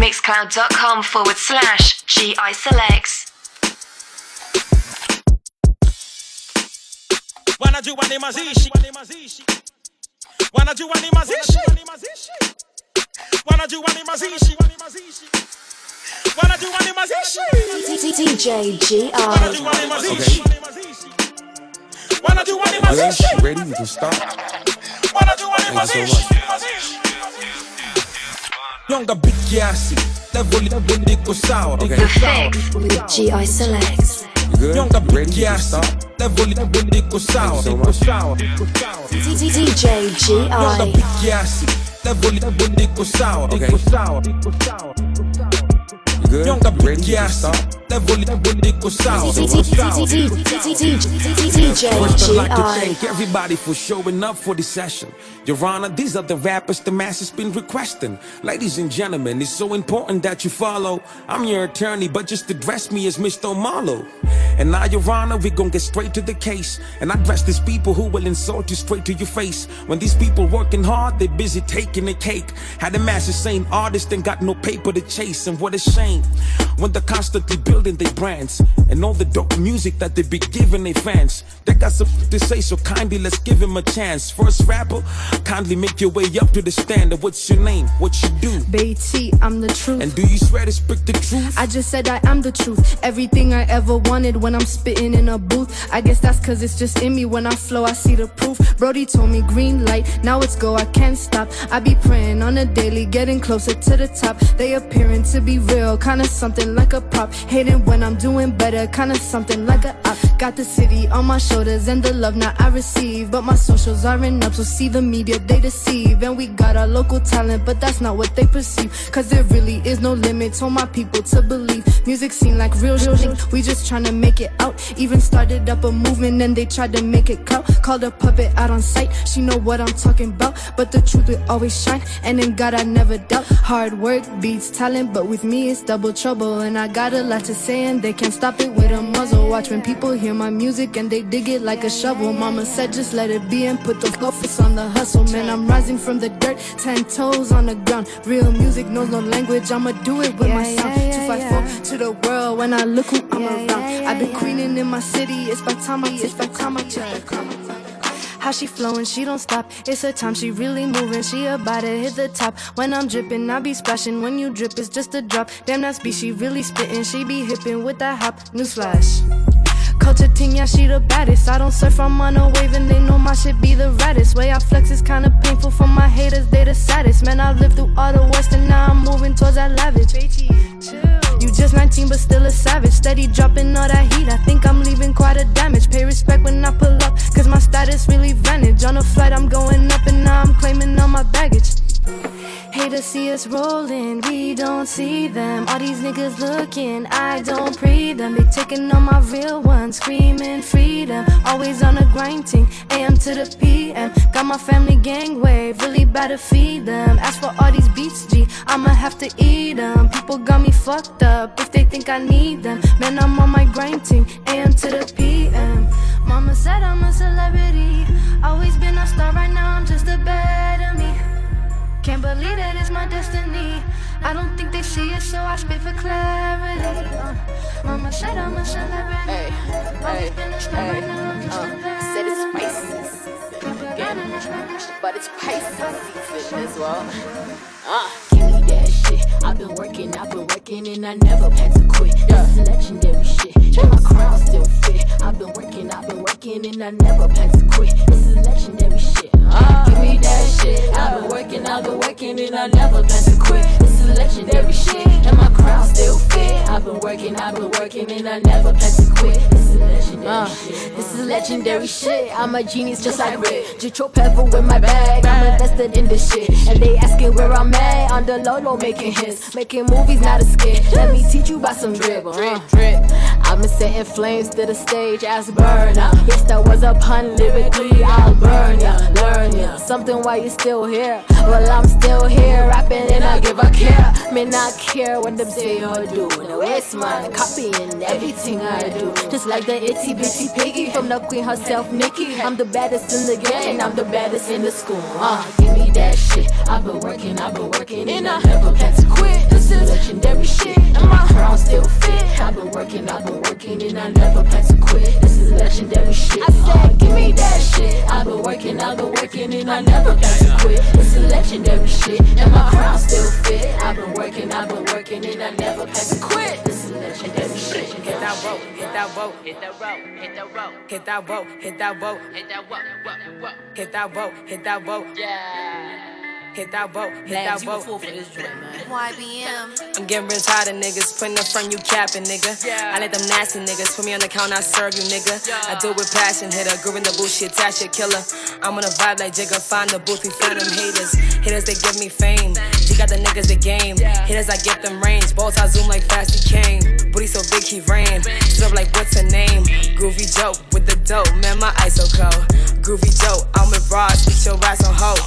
Mixcloud.com forward slash GI Selects. wanajua ni mazishi wanajua ni mazishi wanajua ni mazishi wanajua ni mazishi DJ GI. wanajua ni mazishi wanajua ni Yes, mazishi ready? You can start. wanajua ni Thank you so mazishi Nyonga big kiasi, level level niko sawa. The Okay, Fix. With GI Selects. you good? Nyonga big ready? You can kiasi, start. level level niko sawa. so Niko much. sawa. DJ Nyonga GI. big kiasi, level level niko sawa. Niko sawa. You good? Nyonga You ready? big You Level level niko. DJ First, I'd like to thank everybody for showing up for this session. Your Honor, these are the rappers the masses been requesting. Ladies and gentlemen, it's so important that you follow. I'm your attorney, but just address me as Mr. Marlowe. And now, Your Honor, we gon' get straight to the case. And I address these people who will insult you straight to your face. When these people working hard, they busy taking the cake. Had the masses saying artists ain't got no paper to chase, and what a shame. When they're constantly building their brands and all the dope music that they be giving their fans. They got something to say, so kindly let's give him a chance. First rapper, kindly make your way up to the standard. What's your name? What you do? Beatty, I'm the truth. And do you swear to speak the truth? I just said I am the truth. Everything I ever wanted when I'm spitting in a booth. I guess that's cause it's just in me. When I flow, I see the proof. Brody told me green light, now it's go, I can't stop. I be praying on a daily, getting closer to the top. They appearing to be real, kinda something like a prop. Hating when I'm doing better, kinda something like a op. Got the city on my shoulders and the love now I receive. But my socials aren't up, so see the media, they deceive. And we got our local talent, but that's not what they perceive. Cause there really is no limit to my people to believe. Music seem like real shit. We just tryna make it out. Even started up a movement and they tried to make it clout. Called a puppet out on sight. She know what I'm talking about. But the truth will always shine. And in God I never doubt. Hard work beats talent, but with me it's double trouble. And I got a lot to say and they can't stop it with a muzzle. Watch when people hear my music and they dig it like a shovel. Mama said just let it be and put the focus on the hustle. Man, I'm rising from the dirt, ten toes on the ground. Real music knows no language. I'ma do it with my sound. 254 to the world when I look who I'm around. I've been queening in my city. It's by time I it's by time I check the. How she flowing, she don't stop. It's her time, she really moving. She about to hit the top. When I'm dripping, I be splashing. When you drip, it's just a drop. Damn, that speed, she really spitting. She be hipping with that hop. Newsflash. Culture team, yeah, she the baddest. I don't surf, I'm on a wave, and they know my shit be the raddest. Way I flex is kinda painful for my haters, they the saddest. Man, I've lived through all the worst, and now I'm moving towards that lavish. You just 19, but still a savage. Steady dropping all that heat. I think I'm leaving quite a damage. Pay respect when I pull up, cause my status really vanished. On a flight, I'm going up, and now I'm claiming all my baggage. Hate to see us rolling, we don't see them. All these niggas looking, I don't breathe them. They taking on my real ones, screaming freedom. Always on a grinding, AM to the PM. Got my family gang wave, really better feed them. As for all these beats, G, I'ma have to eat them. People got me fucked up if they think I need them. Man, I'm on my grind team, AM to the PM. Mama said I'm a celebrity. Always been a star, right now I'm just a better me. Can't believe that it's my destiny. I don't think they see it, so I spit for clarity. Uh, mama said I'm a celebrity. Hey, Always hey, been a star, hey, right now I'm just a uh, said it's better spicy. But it's Pisces season as well. Uh, give me that shit. I've been working, I've been working, and I never plan to quit. This is legendary shit. And my crown still fit. I've been working, I've been working, and I never plan to quit. This is legendary shit. Uh, give me that shit. I've been working, I've been working, and I never plan to quit. This is legendary shit. And my crown still fit. I've been working, I've been working, and I never plan to quit. This is legendary uh, shit. This is legendary shit. I'm a genius just like Rick. Jitro pepper with my bag. I'm invested in this shit. And they asking where I'm at. On the low low making hits. Making movies, not a skit. Let me teach you about some drip. Uh. I've been setting flames to the stage as burner. Yes, that was a pun lyrically. I'll burn ya, learn ya. Something while you're still here. Well, I'm still here, rapping and I give a care. Me not care what them say or do. No, it's mine, copying everything I do. Just like the itty bitty piggy from the queen herself, Nikki. I'm the baddest in the game, I'm the baddest in the school. Uh, give me that shit. I've been working, I've been working, and I never plan to quit. This This is legendary shit, and my crown still fit. I've been working, I've been working, and I never plan to quit. This is legendary shit. I said, uh, give me that shit. I've been working, I've been working, and I never plan to quit. This is legendary shit, and my crown still fit. I've been working, I've been working, and I never plan to quit. This is legendary shit. Hit that rope, hit that rope, Hit the rope, hit the rope, hit that rope, hit that rope, hit that rope, rope, rope. hit that rope, hit that rope, Yeah. Hit that boat, hit that rope. for this joint, man. YBM. I'm getting real tired of niggas putting up front, you capping, nigga. Yeah. I let them nasty niggas put me on the count, I serve you, nigga. I do it with passion, hit a groove in the bullshit, tash it, killer. I'm on a vibe like Jigga, find the booth, we find them haters. Haters, they give me fame. G got the niggas the game. Haters, I get them range. Bolts, I zoom like fast he came. Booty so big, he ran. Stood up like, what's her name? Groovy Joe with the dope, man, my eyes so cold. Groovy Joe, I'm with Rod, speak your ass on hoe.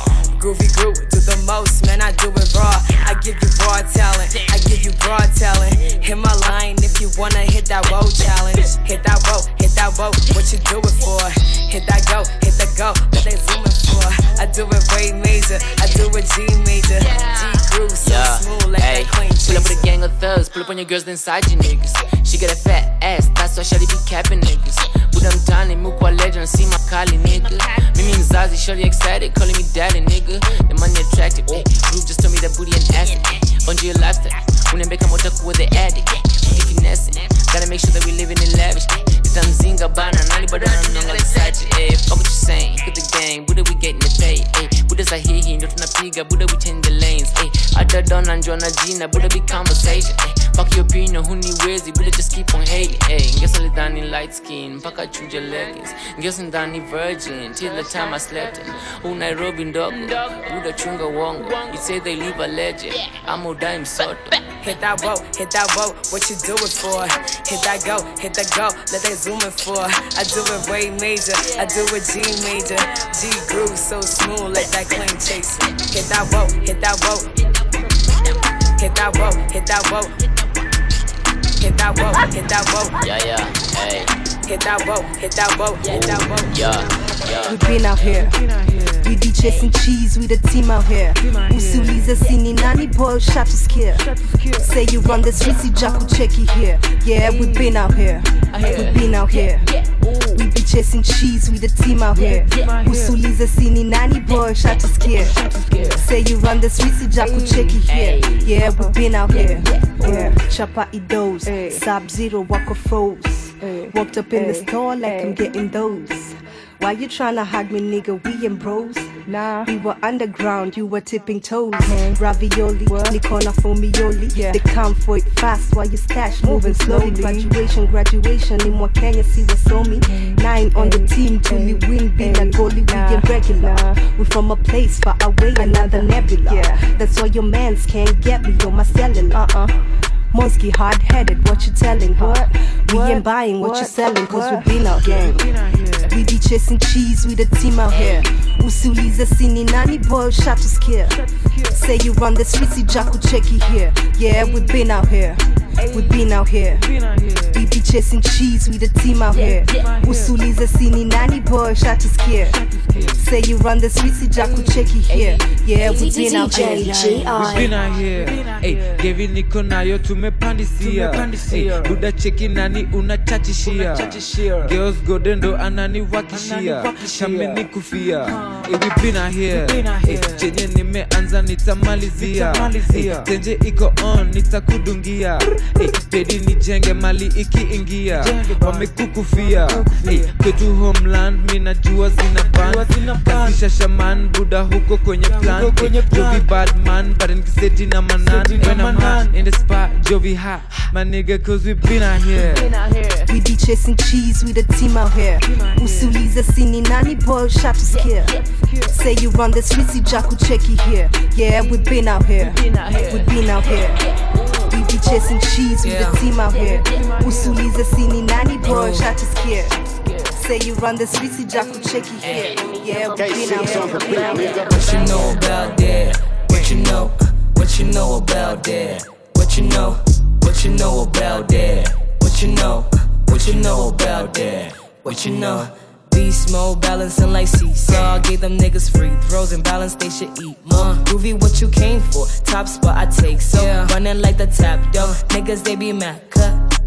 Groovy group, do the most, man, I do it raw. I give you raw talent, I give you broad talent. Hit my line if you wanna hit that road challenge. Hit that road, hit that road, what you do it for? Hit that go, hit the go, what they zooming for? I do it way major, I do it G major. G groove, so Yeah, smooth like ayy. that clean Pull up with a gang of thugs, pull up on your girls inside you niggas. She got a fat ass, that's why Shelly be capping niggas. Buda mtani, mukwa legend, see my Kali nigga. Mimi mzazi, Shelly excited, calling me daddy nigga. The money attractive, eh. Group just told me that booty and acid, eh. Onto your lifestyle, unembeka motakuwa the addict, eh. Booty finessing, gotta make sure that we living in lavish, Nitamzinga bana, nani bado ananonga excited, eh. Fuck what you saying, put the gang, Buda we getting the pay, eh. Buda sahihi, ndo tunapiga, Buda we change the lanes, eh. Hata dona njoo na jina, Buda be conversation, eh. Fuck your opinion, huniwezi, Buda just keep on hating, eh. Ngesa lidhani light skin, mpaka chunja leggings. Ngesa ndani virgin, till the time I slept in. Oh Nairobi ndogo, Buda chunga wongo. You say they leave a legend, I'm udai msoto. Hit that rope, hit that rope, what you do it for? Hit that go, hit that go, let they zoom it for. I do it way major, I do it G major. G groove so smooth like that clean chaser. Hit that rope, hit that rope. Hit that rope, hit that rope. Hit that rope, hit that rope. Yeah, yeah, hey, Hit that rope, hit that rope, hit that yeah, yeah. We been out here. We be chasing cheese, we the team out here. Usiulize sini nani boy, shot to scare. Say you run the streets, Jaku checky here. Yeah, we been out here. We been out here. We be chasing cheese, we the team out here. Usiulize sini nani boy, shot to scare. Say you run the streets, Jaku checky here. Yeah, we been out here. Yeah, chapa idos, sub zero, wako froze. Walked up in the store like I'm getting those. Why you tryna hug me, nigga? We in bros. Nah, we were underground, you were tipping toes. Mm-hmm. Ravioli, Nikona Fomioli. Yeah. They come for it fast while you stash moving slowly. Graduation, graduation in more Kenya, see what's on me. Mm-hmm. Nine on the mm-hmm. team, Julie win, be a goalie, we get regular. We from a place far away, another nebula. Yeah. That's why your mans can't get me on my cellular. Uh-uh. Monsky hard headed, what you telling her? We ain't buying what, you selling, cause we been out here. We be chasing cheese, we the team out here. Usiulize sini nani boy, shot to scare. Say you run the streets, Jaku checky here. Yeah, we been out here. We been out here. We be chasing cheese, we the team out here. Usiulize sini nani boy, shot to scare. Say you run the streets, Jaku checky here. Yeah, we been out here. We been out here. Hey, gevi niko nayo tumepandisia hey, buda cheki nani unachachishia. Girls godendo ananiwakishia kameni kufia. Hey, we bina here. Hey, chenye nimeanza nitamalizia. Hey, tenje iko on nitakudungia. Hey, pedi nijenge mali ikiingia. Wamekukufia. Hey, kwetu homeland minajua zina ban buda huko kwenye plan jovi badman barenkiseti na manan when I'm hot in the spot jovi hot my nigga cause we been out here We be chasing cheese, we the team out here. Usiulize sini nani boy, shot to scare. Say you run the streets, Jaku checky here. Yeah, we been out here. We been out here. We be chasing cheese, we the team out here. Usiulize sini nani boy, shot to scare. Say you run the streets, Jaku checky here. Yeah, we been out here. We been out here. What you know about that? What you know? What you know about that? What you know? What you know about that? What you know? What you know about that? What you know? Beast mode, balancing like seesaw. Gave them niggas free throws and balance, they should eat more. Groovy, what you came for? Top spot, I take so. Running like the tap, yo. Niggas, they be mad, cut.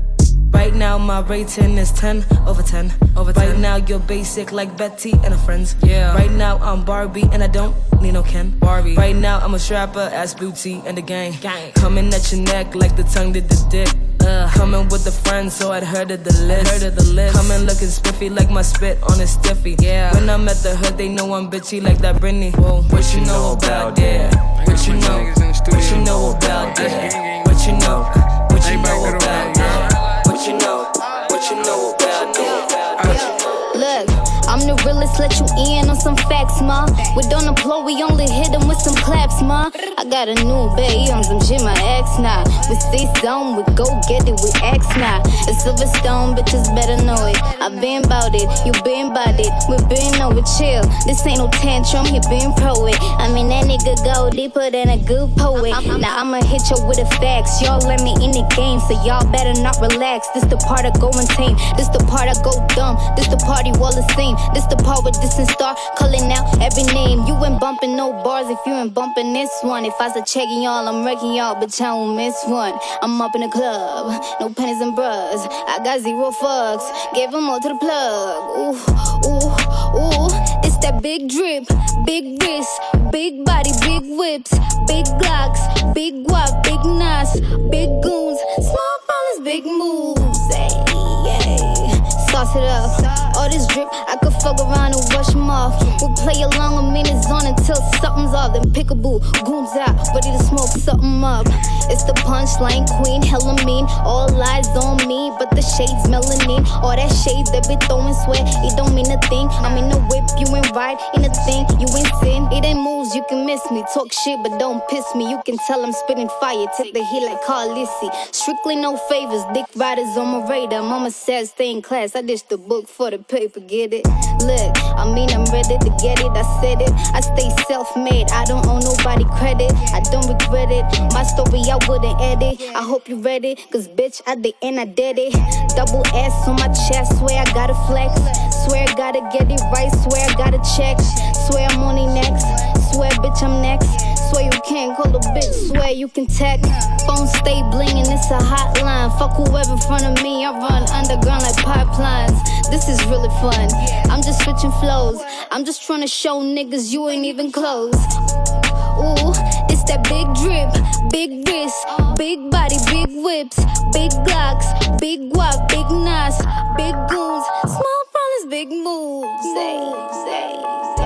Right now, my rating is 10 over 10. Over 10. Right now, you're basic like Betty and her friends. Yeah. Right now, I'm Barbie and I don't need no Ken. Barbie. Right now, I'm a strapper, ass booty and the gang. gang. Coming at your neck like the tongue did the dick. Uh, coming with the friends, so I'd heard of the list. Heard of the list. Coming looking spiffy like my spit on a stiffy. Yeah. When I'm at the hood, they know I'm bitchy like that Britney. Whoa. What you know about that? What you know? What you know about that? What you know? What you know about that? You know? What you know about Look, I'm the realest, let you in on some facts, ma. We don't applaud, we only hit them with some claps, ma. I got a new baby on some shit, my ex now. We see some, we go get it, we X now. A silver stone, bitches better know it. I been bout it, you been bout it. We been over chill. This ain't no tantrum, he been pro it. I mean, that nigga go deeper than a good poet. Now I'ma hit you with the facts. Y'all let me in the game, so y'all better not relax. This the part I go insane. This the part I go dumb. This the party wall the same. This the part with distant star calling out every name. You ain't bumping no bars if you ain't bumping this one. If I start checking y'all, I'm wrecking y'all, but I won't miss one. I'm up in the club, no pennies and bras. I got zero fucks, gave them all to the plug. Ooh, ooh, ooh. It's that big drip, big wrist, big body, big whips, big glocks, big guap, big nas, big goons, small ballers, big moves. Hey, yeah. Sauce it up. All this drip, I could fuck around and wash them off. We'll play along a minutes on until something's off. Then pick a boo, goons out, ready to smoke something up. It's the punchline queen, hella mean. All eyes on me, but the shades melanin. All that shade they be throwing sweat, it don't mean a thing. I'm in the whip, you ain't right in a thing. You ain't sin, it ain't moves, you can miss me. Talk shit, but don't piss me. You can tell I'm spitting fire, take the heat like Khaleesi. Strictly no favors, dick riders on my radar. Mama said stay in class, I ditched the book for the paper, get it? Look, I mean I'm ready to get it, I said it. I stay self-made, I don't owe nobody credit. I don't regret it. My story I wouldn't edit. I hope you read it, cause bitch at the end I did it. Double S on my chest, swear I gotta flex. Swear I gotta get it right, swear I gotta check. Swear I'm next, swear bitch I'm next. Swear you can't call a bitch, swear you can text. Phone stay blingin', it's a hotline. Fuck whoever in front of me, I run underground like pipelines. This is really fun. I'm just switching flows. I'm just trying to show niggas you ain't even close. Ooh, it's that big drip, big wrist, big body, big whips, big glocks, big guap, big nas, big goons, small problems, big moves. Say, say, say.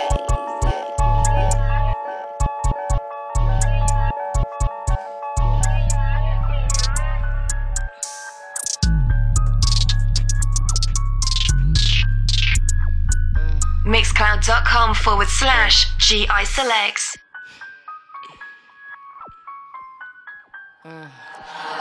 Mixcloud.com forward slash GI selects.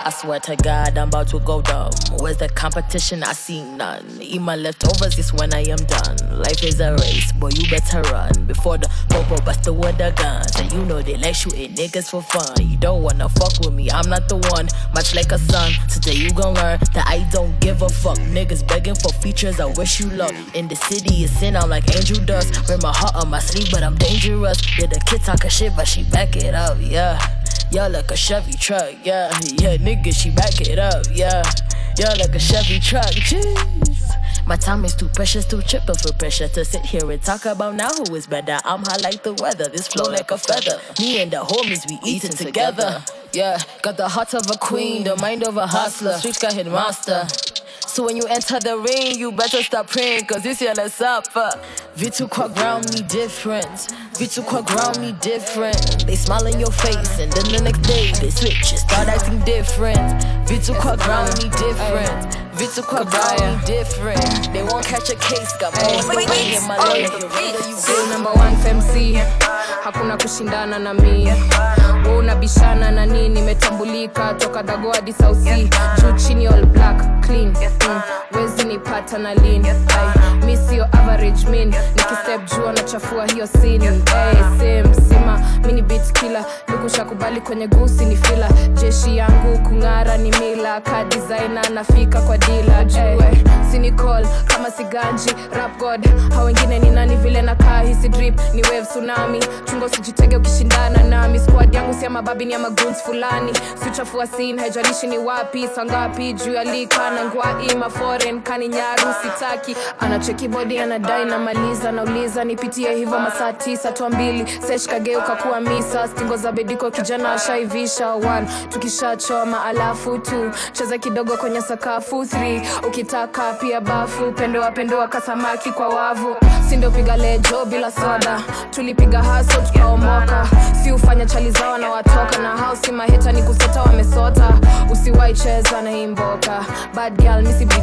I swear to God, I'm about to go dumb. Where's the competition? I see none. Eat my leftovers is when I am done. Life is a race, boy, you better run. Before the popo bust the with the guns. And you know they like shooting niggas for fun. You don't wanna fuck with me, I'm not the one. Much like a son, today you gon' learn that I don't give a fuck. Niggas begging for features, I wish you luck. In the city, it's sin out like angel dust. Wear my heart on my sleeve, but I'm dangerous. Yeah, the kid talk a shit, but she back it up, yeah. Yeah, like a Chevy truck, yeah. Yeah, nigga, she back it up, yeah. Yeah, like a Chevy truck, jeez. My time is too precious, too triple for pressure to sit here and talk about now who is better. I'm hot like the weather, this flow like a feather. Me and the homies, we eating together. Yeah, got the heart of a queen, the mind of a hustler. Streets got hit monster. So when you enter the ring, you better stop praying, cause this year let's suffer. Vitu kwa ground me different. Vitu kwa ground me different. They smile in your face, and then the next day they switch and start acting different. Vitu kwa ground me different. Vitu kwa different. They won't catch a case, got more than in my life. Still number one FMC, hakuna kushindana na mi we unabishana na nini? Nimetambulika toka dago hadi sausi juu chini all black clean. Mm. wezi nipata na lin mi sio average mean. nikistep juu anachafua hiyo scene. hey, same sima. Mini beat killer. Lukusha kubali kwenye gusi ni fila jeshi yangu kung'ara ni mila. Ka designer nafika kwa dila jue sinicol kama siganji rap god. Hao wengine ni nani vile nakaa hisi drip ni wave tsunami. Chungo usijitege ukishindana nami. Squad yangu si ya mababi ni ya maguns fulani. Siuchafua sin haijalishi ni wapi. Sangapi juu ya na ngwai. Maforen kani nyaru sitaki. Anacheki bodi anadai namaliza nauliza. Nipitie hivyo masaa tisa twa mbili. Seshkageuka kuwa misa. Stingo za bediko kijana ashaivisha tukishachoma alafu tu cheza kidogo kwenye sakafu 3 ukitaka pia bafu pendoa pendoa kasamaki kwa wavu. Sindo piga lejo bila soda? Tulipiga haso tukaomoka. Si ufanya chali zao na na hausi maheta ni kusota wamesota. Usiwaicheza na imboka bad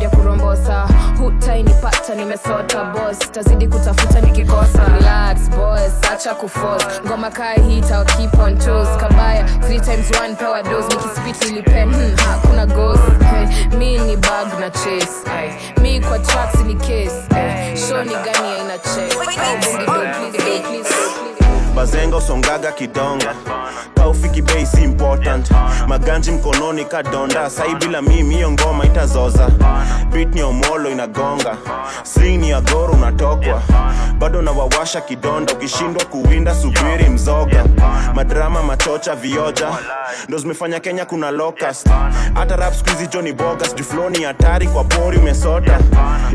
kurombosa. Hutainipata nimesota bos tazidi kutafuta nikikosa relax boys acha kufos ngoma kaa hita keep kabaya 3 times 1 pewa dos nikispit hakuna gos hey, mi ni bag na chase hey, mi kwa tracks ni case hey, show ni gani aina check hey, boogie down, please, please, please, please. Bazenga usongaga kidonga kaufiki bei si important. Maganji mkononi kadonda. Sai bila mimi hiyo ngoma itazoza. Bit omolo inagonga. Sling ni agoro unatokwa. Bado nawawasha kidonda. Ukishindwa kuwinda subiri mzoga. Madrama machocha vioja. Ndo zimefanya kenya kuna locust. Hata rap skuizi joni bogas jufloni hatari kwa pori umesota.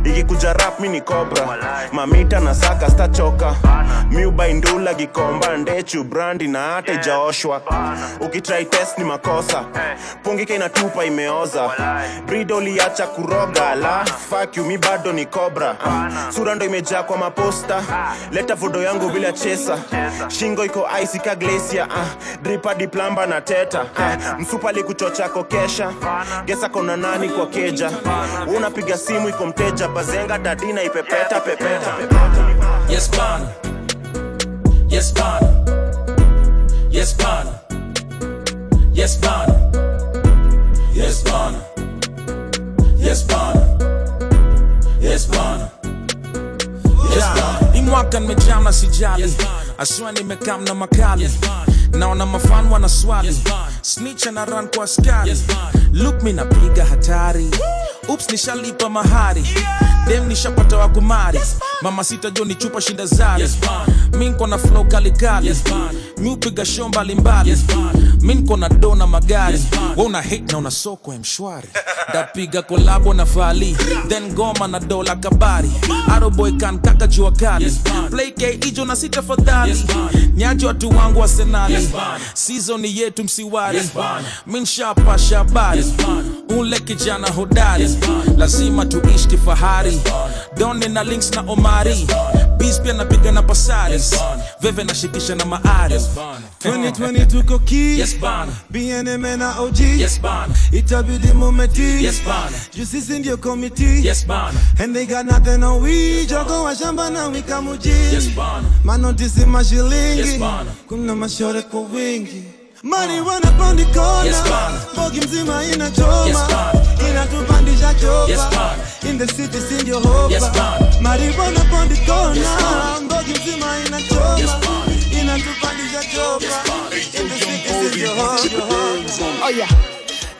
Ikikuja rap mi ni kobra mamita na saka stachoka miubaindula gikomba ndechu brandi na hata ijaoshwa ukitrai test ni makosa. Pungika inatupa imeoza. Brido liacha kuroga. La fuck mi bado ni cobra. Ah, sura ndo imejaa kwa maposta. Leta vodo yangu bila chesa. Shingo iko ice ka glacia uh, dripa diplamba na teta uh, msupali likuchocha kokesha gesa kona nani kwa keja. Unapiga simu iko mteja bazenga dadina ipepeta pepeta pepeta. Yes, bana. Yes, bana. Yes, bana. Yes, bana. Yes, bana. Yes, bana. Yes, bana. Yeah. imwaka nimejam na sijali aswa nimekam na makali yes, naona mafan wana swali snitch na run kwa askari look mi napiga hatari ups nishalipa mahari. Dem nishapata wakumari. Yes, mama sita jo ni chupa shinda zari. Mi nko na flow kalikali mi upiga show mbalimbali mi nko na do na magari we una hit na una soko ya mshwari dapiga kolabo na fali then goma na dola kabari aroboy kankaka jua kali play k ijo na sita fadhali nyaji watu wangu wa senali sizoni yetu msiwari minshapa shabari ule kijana hodari lazima tuishi kifahari doni na links na omari bis pia napiga na pasaris veve nashikisha na maari 2020 tuko ki Yes. BNM na OG Yes, itabidi mumeti Yes, juu sisi ndio komiti Yes, and they got nothing on we jogo wa shamba na wika mujini Yes, manotisi mashilingi Yes, kuna mashore kwa wingi pondi kona Yes, bogi mzima inachoma Yes, bana. Yes, bana. in the city si ndio hopa Yes, bana. marijuana pondi kona Yes, bana. bogi mzima inachoma Yes, bana. inatupandisha chopa in the city si ndio hopa Oh yeah.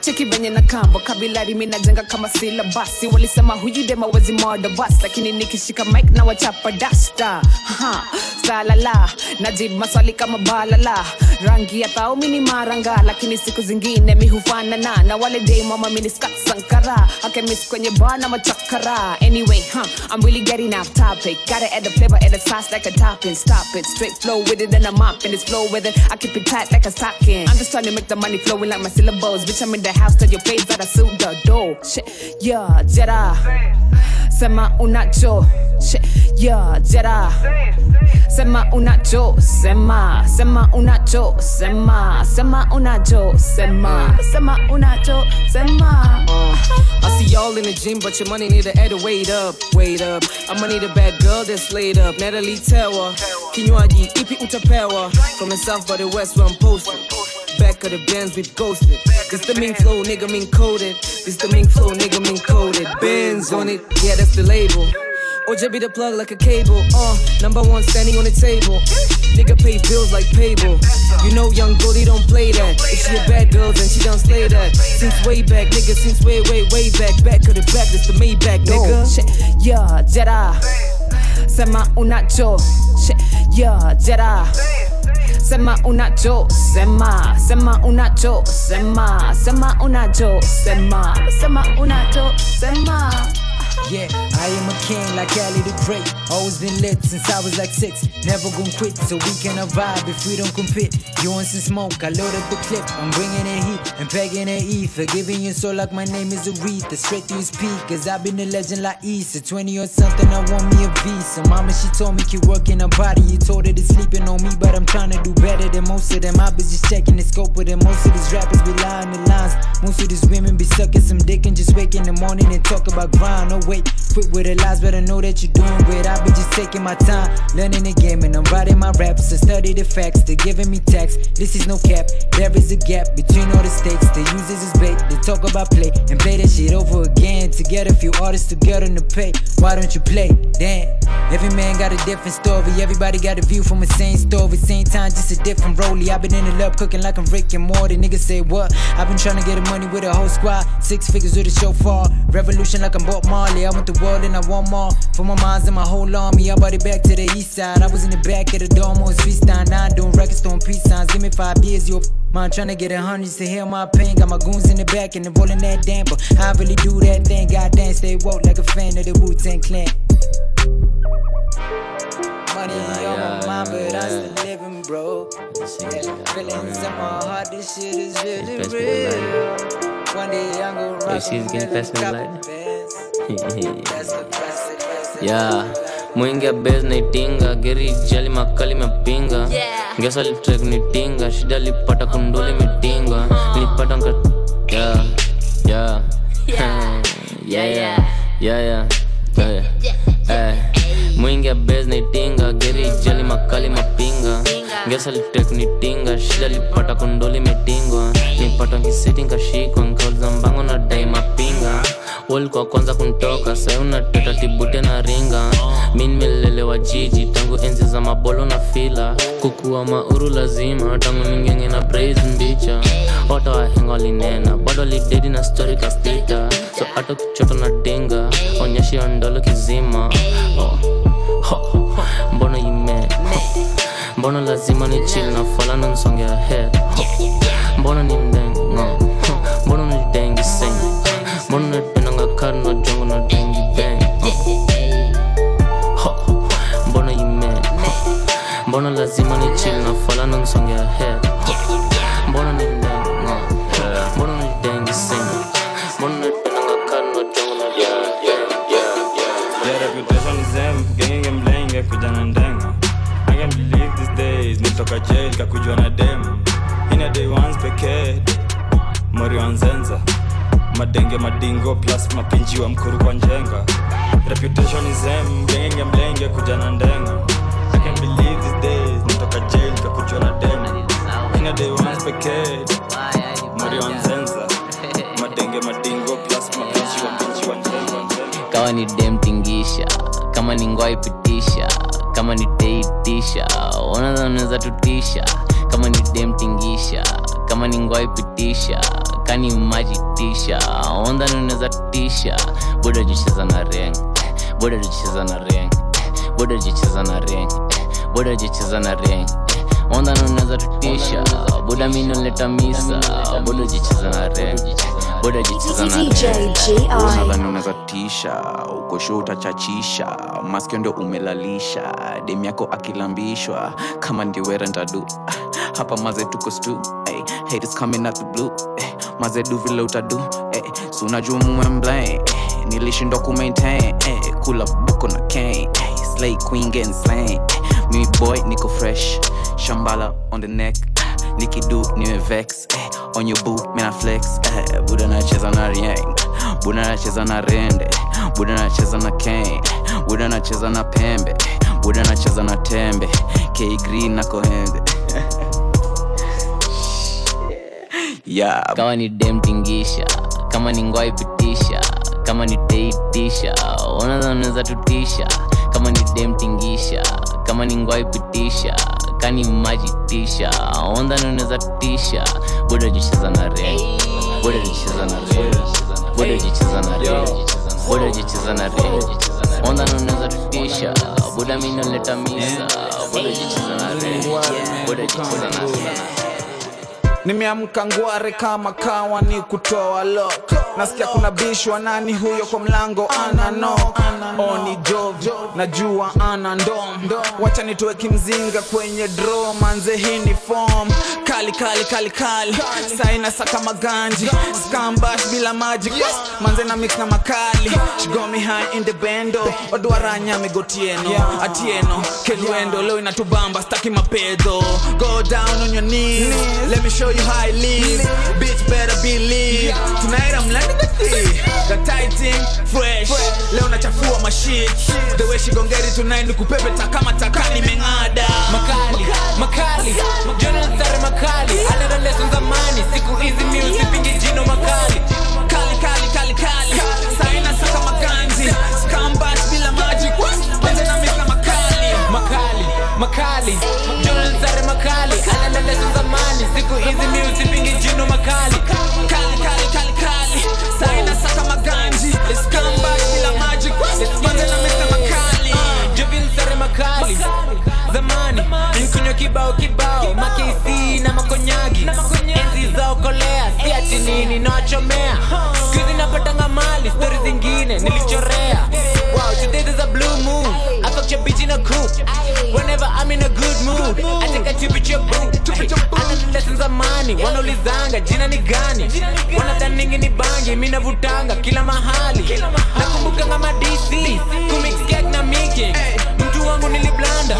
Cheki venye na kambo kabilari mi najenga kama sila basi walisema huyu dema wezi moda bas lakini nikishika mik na wachapa dasta. Salala najib maswali kama balala. Rangi ya thao mini maranga lakini siku zingine mi hufanana. Na wale day mama mini skat sankara akemis kwenye bana machakara. Anyway huh, I'm really getting off topic. Gotta add the flavor add the sauce like a topping. Stop it. Straight flow with it and I'm up and it's flow with it. I keep it tight like a stocking. I'm just trying to make the money flowing like my syllables. Bitch I'm in the house tell your face that I suit the door. Shit. Yeah jera sema unacho yeah jera sema unacho sema sema unacho sema sema unacho sema sema unacho sema uh, I see y'all in the gym, but your money need to add a weight up, weight up. I'ma need a bad girl that's laid up. Natalie Tower, kinywaji ipi utapewa from the south by the west where I'm posted. Back of the Benz we've ghosted. This the mean flow, nigga mean coded. This the mean flow, nigga mean coded. Benz on it, yeah that's the label. Or just be the plug like a cable. Uh, number one standing on the table. Nigga pay bills like payable. You know young Goldie don't play that. If she a bad girl, then she don't slay that. Since way back, nigga, since way, way, way back. Back of the back, that's the Maybach, nigga. Yeah, Jedi. Sema unacho. Yeah, Jedi. Sema unacho, sema, sema unacho, sema, sema unacho, sema, sema unacho, sema. Yeah, I am a king like Ali the Great. Always been lit since I was like six. Never gonna quit, so we can vibe if we don't compete. You want some smoke? I load up the clip. I'm bringing it heat and pegging it E. Forgiving your soul like my name is Aretha. Straight to peak, cause I've been a legend like Easter. 20 or something, I want me a visa. Mama, she told me keep working her body. You told her to sleeping on me, but I'm trying to do better than most of them. I be just checking the scope of them. Most of these rappers be lying the lines. Most of these women be sucking some dick and just wake in the morning and talk about grind. No quit with the lies, but I know that you're doing great. I be just taking my time, learning the game, and I'm writing my raps. So study the facts, they're giving me tax. This is no cap, there is a gap between all the states. They use this as bait, they talk about play and play that shit over again. To get a few artists together to pay. Why don't you play? Damn, every man got a different story. Everybody got a view from the same story. Same time, just a different rollie. i been in the love cooking like I'm Rick and Morty. Niggas say what? I've been trying to get the money with a whole squad. Six figures with a chauffeur. Revolution like I'm Bob Marley. I want the world and I want more. For my minds and my whole army. I brought it back to the east side. I was in the back of the dorm on freestyle. Now I'm doing records, throwing peace signs. Give me five years, you Man, to get a hundred to heal my pain. Got my goons in the back and they rolling that damper. I really do that thing. Goddamn, stay woke like a fan of the Wu Tang Clan. Money on my mind, but I'm still living broke. Yeah, feelings in my heart, this shit is really real. One day I'm gonna rock she's getting fast light. mwingi yeah mwingia bes naitinga geri jali makali mepinga ngesa litrek nitinga shida lipata kunduli mitinga. Nilipata nka yeah. Yeah. Yeah. Yeah yeah. Yeah yeah. Mwingia bes naitinga geri jali makali mapinga. Ngesa litrek nitinga shida lipata kunduli mitingwa nipata nkisiti nkashikwa nkauliza mbango na dai mapinga walikuwa kwanza kuntoka sai unateta tibute na ringa. Mi nimelelewa jiji. Tangu enzi za mabolo na fila. Kukuwa mauru lazima. Tangu ningenge na praise mbicha. Wata wahenga walinena. Bado lidedi na stori kapita. So hata kichoto na tinga onyeshi ondolo kizima. Oh. mbono ime mbono lazima ni chill na fala na nsonge Kulağım koruk boda jicheza na ring onda unaweza tutisha buda minoleta misa. Buda jicheza na ring jicheza na unaweza tisha ukosho utachachisha. Maskio ndio umelalisha. Dem yako akilambishwa. Kama ndiwera ntadu hapa maze tuko stu. Hey, haters coming out the blue. Hey, maze du vile utadu hey, unajua hey, nilishindwa kumaintain hey, kula buko na cane. Hey, slay queen getting slain hey, me boy niko fresh. Shambala on the neck. Nikidu niwe vex. Eh, on your boo eh, buda nacheza na rieng. Buda nacheza na rende. Buda nacheza na kane buda nacheza na pembe. Buda nacheza na tembe. K green na kohende yeah. kama ni demtingisha kama ni ngoaipitisha kama ni teitisha unaweza tutisha. Kama ni dem tingisha kama ni ngwai pitisha kani maji tisha onda unaweza tisha bodo jicheza na re bodo jicheza na re bodo jicheza na re bodo jicheza na re onda unaweza tisha boda mimi leta misa. Bodo jicheza na re bodo jicheza na re nimeamka ngware kama kawa ni kutoa lock nasikia kuna bishwa nani huyo kwa mlango? Ana no. Oni jov najua ana ndom wacha nitoe kimzinga kwenye dro manze hii ni form. Kali kali kali kali. Saina saka maganji. Skambash bila magic. Manze na mix na makali. She got high in the bendo. Odwaranya migotieno atieno. Kelwendo leo inatubamba staki mapedo. Go down on your knees. Let me show you how I live. Bitch better believe. Tonight I'm The tight leo nachafua mashit the way shigongeri ni kupepeta kama takani meng'ada makali makali, makali. makali. makali. zamani siku hizi music ana lessons za money wanaulizanga jina ni gani? Wanadhaningi ni bangi? Mi navutanga kila mahali. Nakumbuka kama dc kumix cake na making mtu wangu niliblanda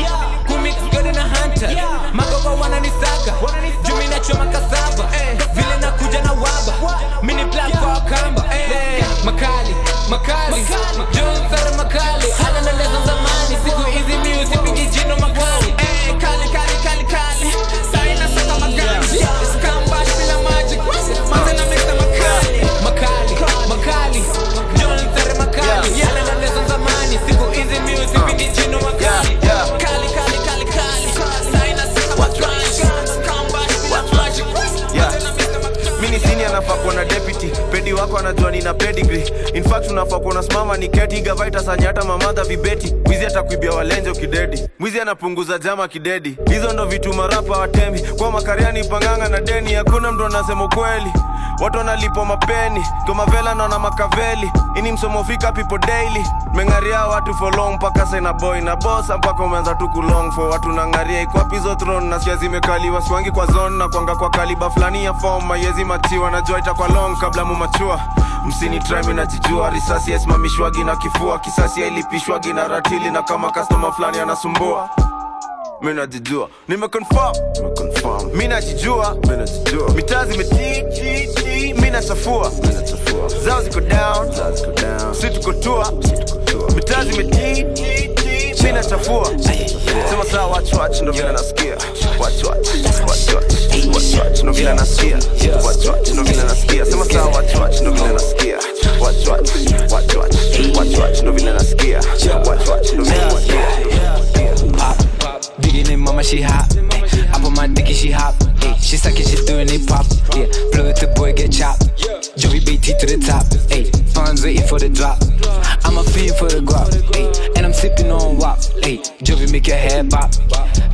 kumix gode na hunter. Magogo wananisaka jumi nachoma kasava vile nakuja na waba mini plug kwa wakamba Eh, makali makali wako anajua nina pedigree. In fact unafaa kuona simama ni keti gavaita hata mamadha vibeti. Mwizi atakuibia walenjo kidedi. Mwizi anapunguza jama kidedi. Hizo ndo vitu marapa watemi kwa makariani panganga na deni hakuna mtu anasema ukweli watu wanalipwa mapeni komavela naona makaveli. Ini msomo fika people daily. Meng'aria watu for long mpaka saina boy na bosa mpaka umeanza tu kulong for. Watu nang'aria ikwapizo tron na sia zimekaliwa siwangi kwa zon na kwanga kwa kaliba fulani ya fom mayezi matiwa. Najua itakwa long kabla mumachua msini trime najijua. Risasi yasimamishwagi na kifua. Kisasi yailipishwagi na ratili. Na kama kastoma fulani anasumbua mi najijua. Nimeconfirm mi najijua mitaa zimetiti mi zao ziko down mitaa zimetiti mi sema saa wachwach ndo vile nasikia Digging in, mama, she hot. Up on my dicky, she hop. Ayy, she sucking, she doing it pop. Yeah, blow it, the boy get chopped. Joey BT to the top. Ayy, funds waiting for the drop. I'm a fiend for the guap. Ayy, and I'm sipping on WAP. Ayy, Jovi make your head bop.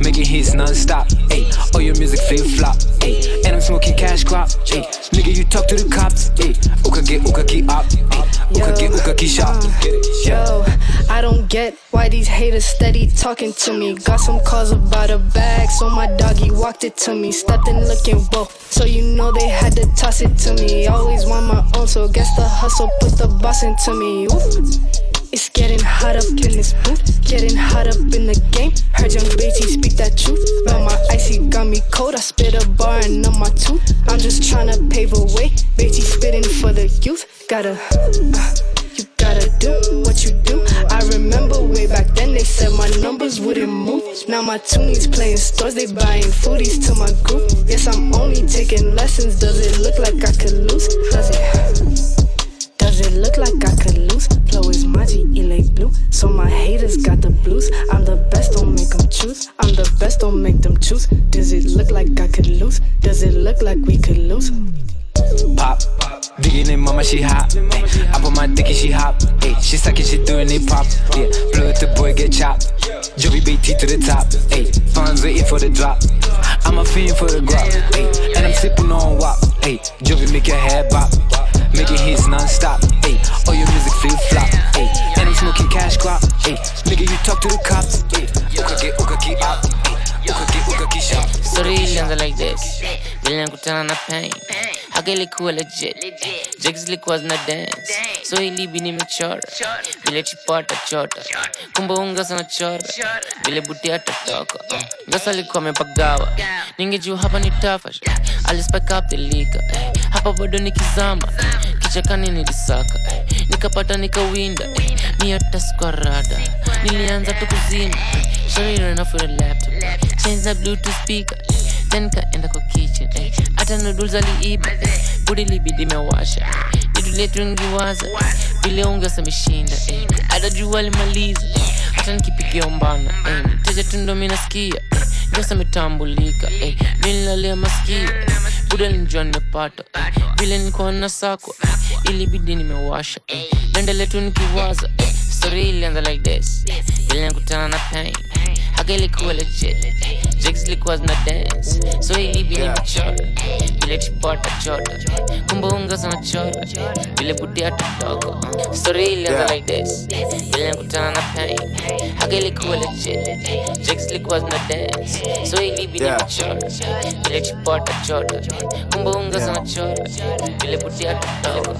Making hits non-stop. Ayy, all your music flip flop. Ayy, and I'm smoking cash crop. Ayy, nigga, you talk to the cops. Ayy, uka get uka ki up. Ayy, uka get uka ki shop. Yo, I don't get why these haters steady talking to me. Got some calls about a bag, so my doggy walked it to me. Stepped in looking whoa, so you know they had to toss it to me. Always want my own, so guess the hustle put the boss into me. Ooh. It's getting hot up in this booth, getting hot up in the game. Heard young Beatty speak that truth. But my icy got me cold. I spit a bar and on my tooth. I'm just tryna pave a way. Beatty spitting for the youth. Gotta, uh, gotta do what you do. I remember way back then they said my numbers wouldn't move. Now my toonies playing stores, they buying foodies to my group. Yes, I'm only taking lessons. Does it look like I could lose? Does it? Does it look like I could lose? Flow is maji, ele blue. So my haters got the blues. I'm the best, don't make them choose. I'm the best, don't make them choose. Does it look like I could lose? Does it look like we could lose? Pop. Digging in mama, she hot. Up on my dicky, she hop. Ay, she sucking, she doing it pop. Yeah, blow it, the boy get chopped. Joey BT to the top. Ay, funds waiting for the drop. I'm a fiend for the grub. Ay, and I'm sipping on wop. Ay, Joey make your head bop. Making hits non-stop. Ay, all your music flip flop. Ay, and I'm smoking cash crop. Ay, nigga, you talk to the cops. Ay, get uka ki up. Ay, Story ilianza like this. Vile nakutana na pain. Haka ilikuwa legit. Jigs zilikuwa zina dance. So ilibi nimechora. Vile chipata chota kumbe ungasa sana chora. Vile buti atatoka. Ngasa alikuwa amepagawa. Ningejua hapa ni tafasha, alispike up the liquor eh. hapa bado nikizama. Kichakani nilisaka eh. nikapata nikawinda eh. ni hata skwarada nilianza tu kuzima laptop chenza bluetooth speaker then kaenda kwa kitchen eh. hata nudul zaliiba eh. budi libidi mewasha eh. nidulie tungiwaza vile ungeosameshinda hata jua limaliza hata nikipigia umbana teze tundomi nasikia ndosametambulika vinilalia maskio buda linjua nimepata vile nikuwa nasakwa ilibidi nimewasha nendele nikiwaza stori ilianza like this vile na pain haka ilikuwa legit jigs zilikuwa zina dance so ilibi nimechora vile chipota chota kumbe unga sana chora vile budi atatoka story ilianza Yeah. like this. Vile nakutana na pain haka ilikuwa legit jigs zilikuwa zina dance so ilibi Yeah. nimechora vile chipota chota kumbe unga sana chora vile budi atatoka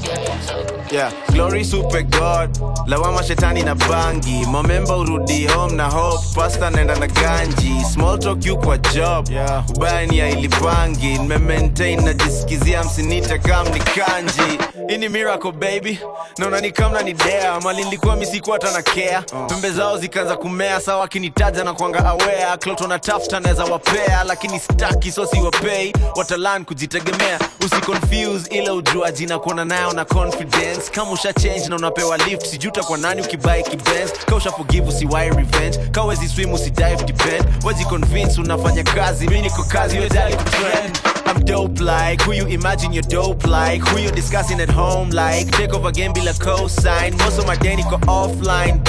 yeah. Glory super god. Lawama shetani na bangi. Momemba urudi home na hope. Pasta naenda na ganji. Small talk you kwa job. Yeah. ubani ni ya ilipangi nimemaintain najisikizia msinite kam ni kanji. Ini miracle baby. Naona ni kamna ni dea mali nilikuwa misiku hata na kea pembe zao zikaanza kumea. Sawa akinitaja na kwanga awea kloto na tafuta naweza wapea. Lakini staki so siwapei. Watalan kujitegemea. Usiconfuse ile ujuaji na kuona nayo na confidence. Kama usha change na unapewa lift sijuta kwa nani ukibai kibens ka usha forgive usiwai revenge. Ka wezi swim usidive depend. Waji convince unafanya kazi mi niko kazi wejali kutrend. I'm dope like who you imagine you're dope like? Who you discussing at home like? Take over game bila cosign. Most of my day niko offline.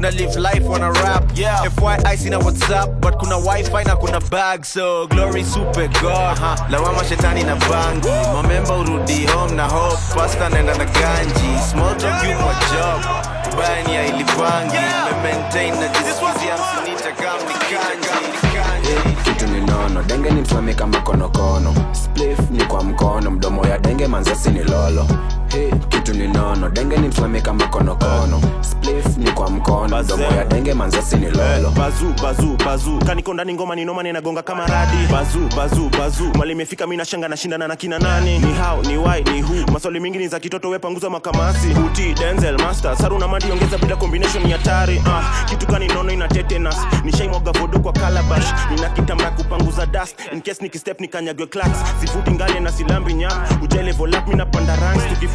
Na live life wanna rap yeah. FYI sina WhatsApp but kuna wifi na kuna bag so glory super god. Huh? lawama shetani na bangi. Mamemba urudi home na hope. Pasta naenda na ganji. Small talk you my job. Ubaya ni ya ilipangi. Maintain na nono denge ni msimame kama konokono. Splif ni kwa mkono. Mdomo ya denge manzasi ni lolo hey, kitu ni nono denge ni msimame kama konokono. Splif ni kwa mkono domo ya denge manzasi ni lolo. bazu bazu bazu. Kaniko ndani ngoma ni noma ninagonga kama radi. Bazu bazu bazu. Mali imefika mi nashanga nashindana na kina nani? Ni how ni why ni who? Maswali mingi ni za kitoto wepanguza makamasi. Uti denzel master. Saru na madi ongeza bila combination ya tari ah, kitu kani nono ina tetenas. Nishaimwaga vodo kwa kalabash nina kitamba kupanguza dust. In case nikistep nikanyagwe clacks. Sifuti ngale na silambi nyam ujelevolap mi napanda ranks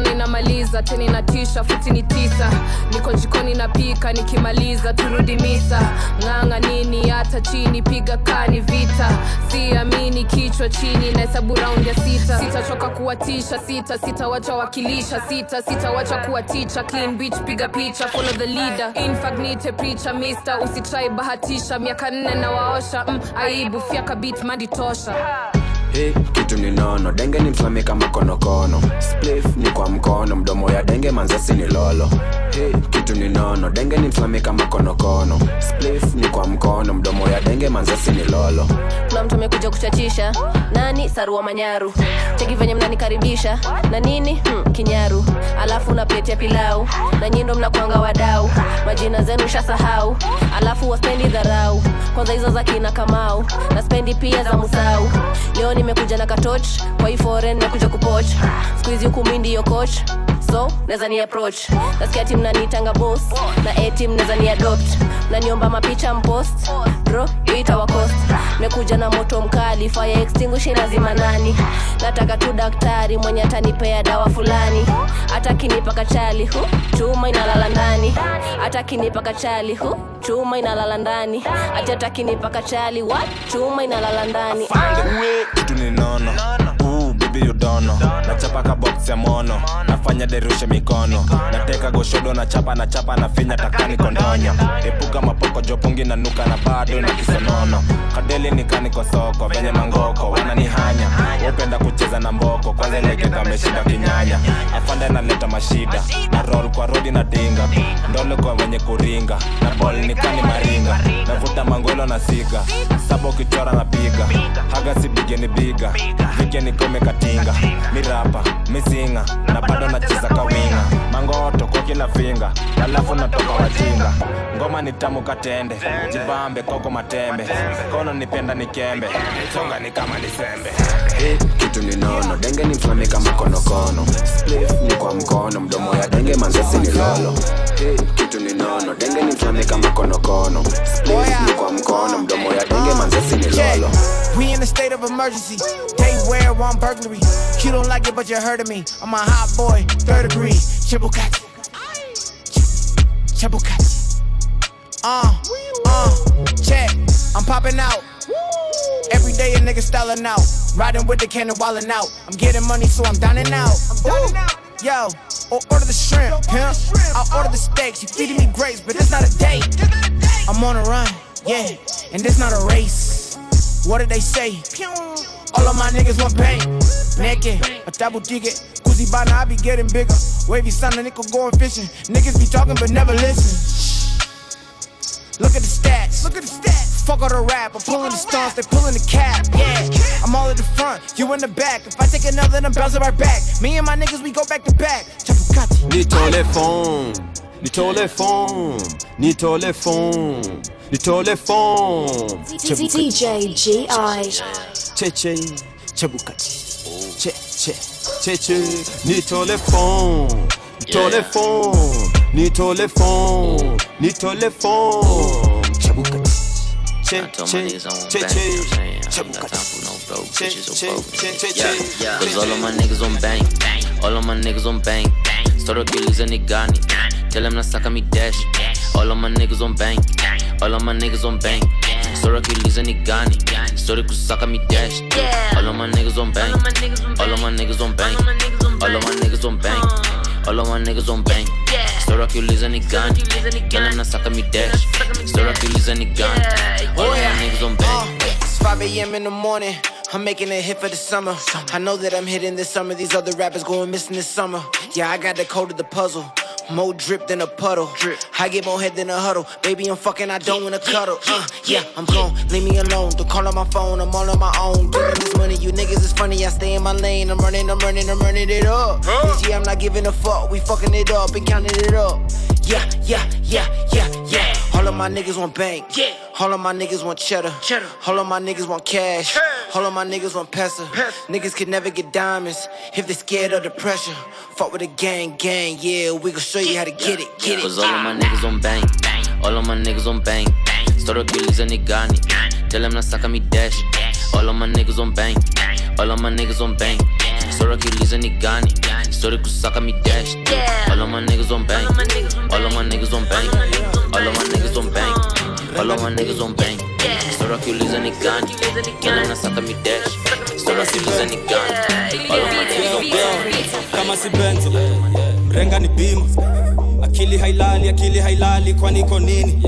nono teni na tisha futi ni tisa. Niko jikoni napika nikimaliza turudi misa. Ng'anga nini hata chini piga kani vita. Siamini kichwa chini na hesabu ya sita. Sitachoka kuwatisha sita sitawacha wakilisha. Sita sitawacha kuwaticha clean beach piga picha follow the leader. Infagnite picha mister. Usitrai bahatisha miaka nne na waosha mm, aibu fyaka bit madi tosha Hey, kitu ni nono denge ni mflame kama konokono. Splif ni kwa mkono mdomo ya denge manzasi ni lolo. Hey, kitu ni nono denge ni mflame kama konokono. Splif ni kwa mkono mdomo ya denge manzasi ni lolo. Kuna mtu amekuja kuchachisha nani? Sarua manyaru. Cheki venye mnanikaribisha na nini? Hmm, kinyaru. Alafu na pleti ya pilau na nyindo mnakwanga wadau. Majina zenu shasahau alafu waspendi dharau. Kwanza hizo za kina kamau na spendi pia za musau. Leo nimekuja na katoch kwa hii foreign nakuja kupoch skuizi huku mi ndiyo coach so naweza ni approach. Nasikia tim nanitanga bos na etim naweza ni adopt. Naniomba mapicha mpost bro itawa cost. Mekuja na moto mkali fire extinguisher lazima nani? Nataka tu daktari mwenye atanipea dawa fulani. Hata kinipa kachali hu chuma inalala ndani. Hata kinipa kachali hu chuma inalala ndani. Ati hata kinipa kachali what? Chuma inalala ndani. Kitu yudono nachapa ka mono. Nafanya derushe mikono. Nateka goshodo na chapa na chapa na finya takani kondonya epuka mapoko jopungi na nuka na bado na kisonono. Kadeli nikani kwa soko venye mangoko wananihanya. Upenda kucheza na mboko kwanza legeka ameshinda kinyanya. Afande naleta mashida na rol kwa rodi na dinga. Ndole kwa wenye kuringa na bol nikani maringa. Navuta mangolo na siga sabo kichora na piga. Haga sibigeni biga vike katinga mirapa mizinga na bado nacheza kawinga mangoto kwa kila finga alafu natoka wajinga ngoma ni tamu katende jibambe koko matembe. Kono nipenda nikembe songa ni kama nisembe kitu ni nono denge ni mfame kama konokono ni kwa mkono mdomo ya denge manzesi ni lolo. Kitu ni nono denge ni mfame kama konokono ni kwa mkono mdomo ya denge manzesi ni lolo We in a state of emergency. They wear one burglary. You don't like it, but you heard of me. I'm a hot boy, third degree. Chibukati. Chibukati. Uh, uh, check. I'm popping out. Every day a nigga styling out. Riding with the cannon wildin' out. I'm getting money, so I'm dining out. I'm dining out. Yo, or order the shrimp, pimp. I'll order the steaks. You feeding me grapes, but it's not a date. I'm on a run, yeah, and this not a race. What did they say? All of my niggas want pain. Naked, a double ticket. Kuzi bana, I be getting bigger. Wavy son, a nickel going fishing. Niggas be talking but never listen. Look at the stats. Look at the stats. Fuck all the rap. I'm pulling the stunts, they pulling the cap. Yeah, I'm all at the front, you in the back. If I take another, then I'm bouncing right back. Me and my niggas, we go back to back. Chapukati. nitole fom nitole fom nitole fom nitole fom DJ GI. cheche chebukati che che cheche nitole fom nitole fom nitole fom nitole fom chebukati che che che che chebukati che. che che che che Cause all of my niggas on bang, all of my niggas on bang. Start Achilles and Nigani, tell them on me dash. All of my niggas on bang, all of my niggas on bang. Start Achilles and Nigani, start to suck on me dash. All of my niggas on bang, all of my niggas on bang, all of my niggas on bang. All of my niggas on bang. Start Achilles and Nigani, tell them to suck on me dash. Start Achilles and Nigani, all of my niggas on bang. Uh. It's 5 a.m. in the morning. I'm making a hit for the summer. I know that I'm hitting this summer. These other rappers going missing this summer. Yeah, I got the code of the puzzle. More drip than a puddle. Drip. I get more head than a huddle. Baby, I'm fucking, I don't wanna cuddle. Uh, yeah, I'm gone. Leave me alone. Don't call on my phone. I'm all on my own. Getting this money, you niggas is funny. I stay in my lane. I'm running, I'm running, I'm running it up. This year, I'm not giving a fuck. We fucking it up and counting it up. Yeah, yeah, yeah, yeah, yeah. All of my niggas want bank. Yeah. All of my niggas want cheddar. Cheddar. All of my niggas want cash. All of my niggas want pesa. Niggas can never get diamonds if they scared of the pressure. Fuck with the gang, gang. Yeah, we gon' show you how to get it, get it. Cause all of my niggas on bang. All of my niggas on bang. Start Achilles and Nigani. Tell them to suck on me dash. All of my niggas on bang. All of my niggas on bang. Start Achilles and Nigani. Start to suck on me dash. All of my niggas on bang. All of my niggas on bang. All of my niggas on bang. All of my niggas on bang. Start Achilles and Nigani. Tell them to suck on me dash. Start Achilles and Nigani. All of my niggas on bang. kama si benzo mrenga ni bima. Akili hailali akili hailali kwani iko nini?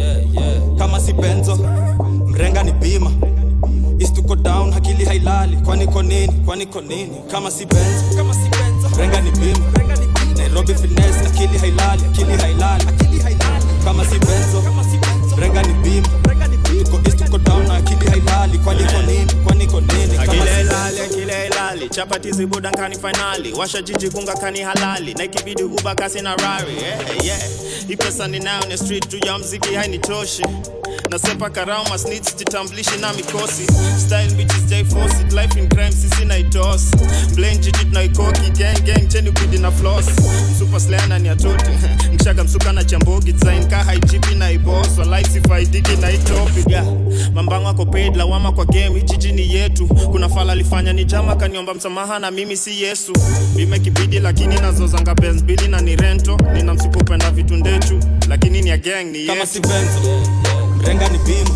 Kama si benzo mrenga ni bima. Istuko down akili hailali kwani iko nini? Kwani ko nini? Kama si benzo kama si benzo renga ni bima. Nairobi finesse akili hailali akili hailali. Akili hailali kama si benzo renga ni bima. Tuko east tuko down na akili hailali. Kwani kwa nini? Kwani kwa nini? Akile benzo akile ilali chapati zibuda nkani finali. Washa jiji kunga kani halali. Na ikibidi uba kasi na rari yeah, yeah. hii pesa ninayo ni street juu ya mziki hainitoshi. Nasepa karama snitch titamblishi na mikosi. Style bitches jai force it life in crime sisi na itos. Blend jiji tunaikoki gang gang cheni bidi na floss. Super slayer na niatote nkishaga msuka na chambogi design ka haijipi na iboss. Walai sifaidiki na itopic yeah. Mambango ako paid lawama kwa game jiji ni yetu. Kuna fala alifanya ni jama kaniomba msamaha na mimi si yesu. Bime kibidi lakini nazozanga benz bili na ni rento. Nina msipopenda vitu ndechu lakini ni ya gang ni kama si Benz, renga ni bima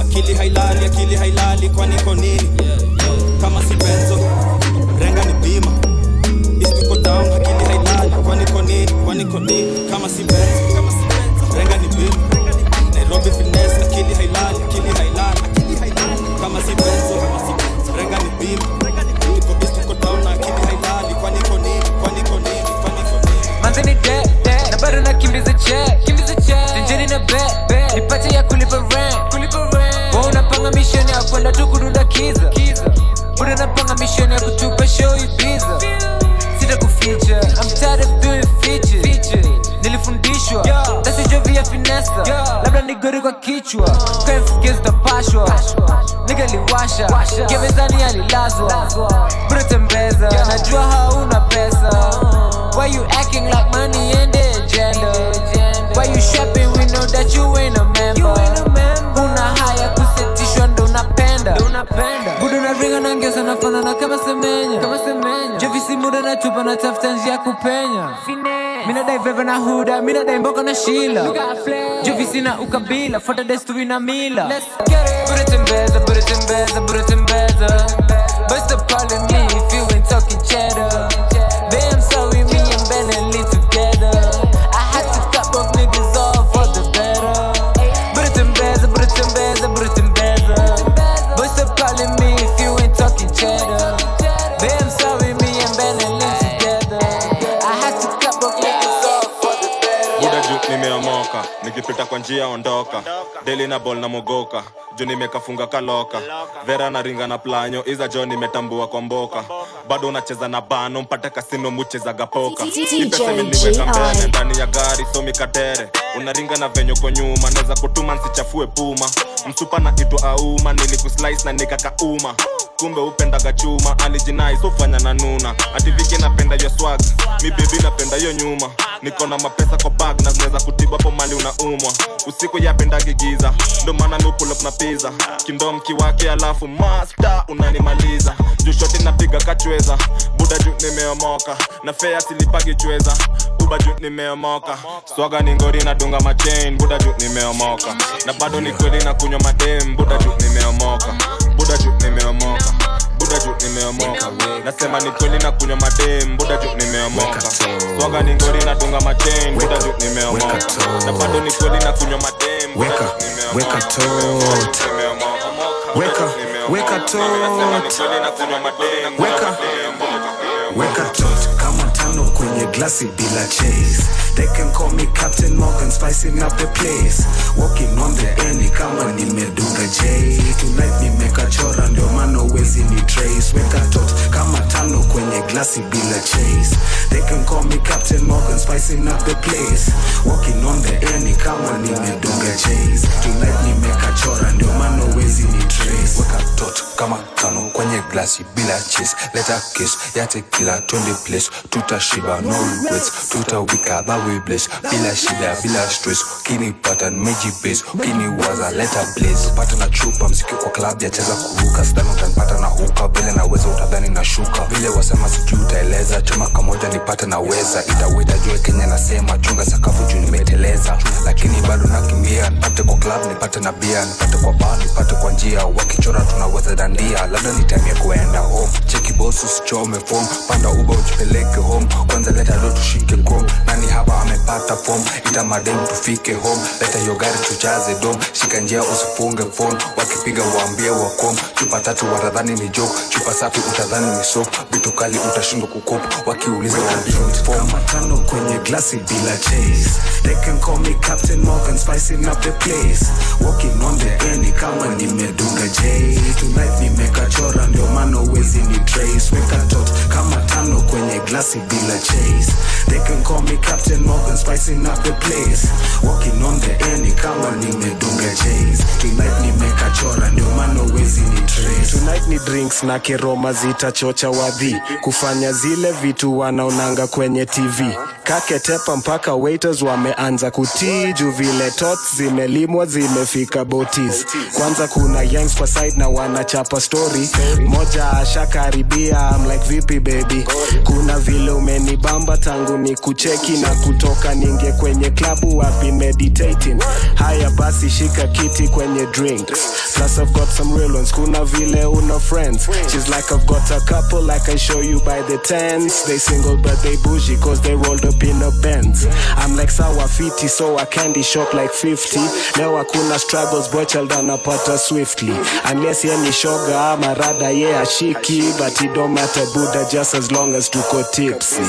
akili hailali akili hailali kwani ko nini? Kama si benzo renga ni bima down akili hailali kwani ko nini? Kwani ko nini? Kama si benzo nairobi finesse akili hailali akili hailali akili hailali. Kama si benzo kama si benzo. Renga ni bima tuko down na akili hailali. Kwani ko nini? Kwani ko nini? Kwani ko nini? Manzeni de de na bado nakimbiza che kimbiza che tenjeni na be be. Nipate ya kulipa rent kulipa rent. Wao unapanga mission ya kwenda tu kudunda kiza. Kiza buda napanga mission ya kutupa show ibiza? Sita I'm tired of doing features features nilifundishwa tasijovia finesa labda nigori kwa kichwa kafgeztapashwa nigaliwasha gevezani alilazwa brotembeza najua hauna pesa Why you acting like money and the agenda? Why you shopping? We know that you ain't a member. Una haya kusetishwa ndo unapenda. Budu na ringa na ngeza nafanana kama semenya. Kama semenya. Jovisi muda na tupa na tafuta njia kupenya. kupenya. Mina dai veva na huda, mina dai mboka na shila. Jovisi na ukabila, fuata desturi na mila. Budu tembeza, budu tembeza, budu tembeza. But stop calling me if you ain't talking cheddar. Nikipita kwa njia ondoka. Deli na bol na mogoka juu nimekafunga kaloka. Vera na ringa na planyo. Iza jo nimetambua kwa mboka. Bado unacheza na bano. Mpate kasino muchezaga poka ipesemi mbele ndani ya gari somi kadere unaringa na venyo kwa nyuma. Naweza kutuma nsichafue puma. Msupa na itwa auma. Nilikuslice na nikakauma kumbe upendaga chuma alijinai sofanya na nuna. Ativike napenda yo swag mi napenda yo nyuma. Niko na mapesa kwa bag na zinaweza kutibwa po mali unaumwa. Usiku yapendagi ndo maana miupulop na piza kindom kiwake alafu masta unanimaliza. Jushoti napiga kachweza buda juu nimeomoka. Na fea silipagi chweza uba juu nimeomoka. Swaga ni ngori na dunga machain buda juu nimeomoka. Na bado ni kweli na kunywa madem buda juu nimeomoka buda juu nimeomoka. Buda juu nimeomoka. Nasema ni kweli na kunywa madem buda juu nimeomoka. Swaga ni ngori na dunga machen buda juu nimeomoka. Na bado ni kweli na kunywa madem Weka, weka tot. Weka, weka tot. Weka glasi bila chase. They can call me Captain Morgan, spicing up the place. Walking on the ni kama nimedunga J. Tonight nimekachora ndio maana uwezi ni trace. Weka tot kama tano kwenye glasi bila chase. They can call me Captain Morgan, spicing up the place. Walking on the ni kama nimedunga J. Tonight nimekachora ndio maana uwezi ni trace. weka tot kama tano kwenye glasi bila chase. Leta kiss ya tequila twende place. Tutashiba no regrets. Tutawika bawe bless. Bila shida bila stress. Ukinipata nimejibase ukiniwaza leta blaze. Pata na chupa mziki kwa club yacheza kuruka. Sidhani utanipata na huka vile naweza utadhani na shuka. Vile wasema sijui utaeleza. Chama kamoja nipate naweza itawita jue kenya nasema chunga sakafu juu nimeteleza. Lakini bado nakimbia nipate kwa club nipate na bia nipate kwa bar nipate kwa njia. Wakichora tunaweza dandia labda nitamia kuenda home. Cheki boss usichome form panda uba ujipeleke home. Kwanza leta do tushike kom nani hapa amepata form? Ita madem tufike home. Leta hiyo gari tujaze dom shika njia usifunge phone. Wakipiga waambie wakom. Chupa tatu watadhani ni joke. Chupa safi utadhani ni soap. Vitu kali utashindwa kukop wakiuliza tano kwenye glasi bila chase. They can call me captain morgan spicing up the place. Walking on the any kama nimedunga j tonight nimekachora ndio maana uwezi ni trace. Weka tot kama tano kwenye glasi bila chase. They can call me captain morgan spicing up the place. Walking on the any kama nimedunga chase. Tonight nimekachora ndio maana uwezi ni trace. Tonight ni drinks na kiroma zitachocha wadhi. Kufanya zile vitu wanaonanga kwenye tv kaketepa mpaka waiters wameanza kutii juu vile tot zimelimwa zimefika botis. Kwanza kuna yangs kwa side na wanachapa story. Moja ashakaribia I'm like vipi baby? Kuna vile umenibamba tangu ni kucheki na kutoka ninge kwenye klabu wapi meditating? Haya basi shika kiti kwenye drinks plus I've got some real ones. Kuna vile una friends. She's like I've got a couple I show you by the tens they single but they bougie cause they rolled up in a Benz. I'm like sawa fiti so I candy shop like 50 leo hakuna struggles boy child anapata swiftly. Unless ye ni shoga ama rada ye yeah, ashiki but it don't matter buda just as long as tuko tipsy.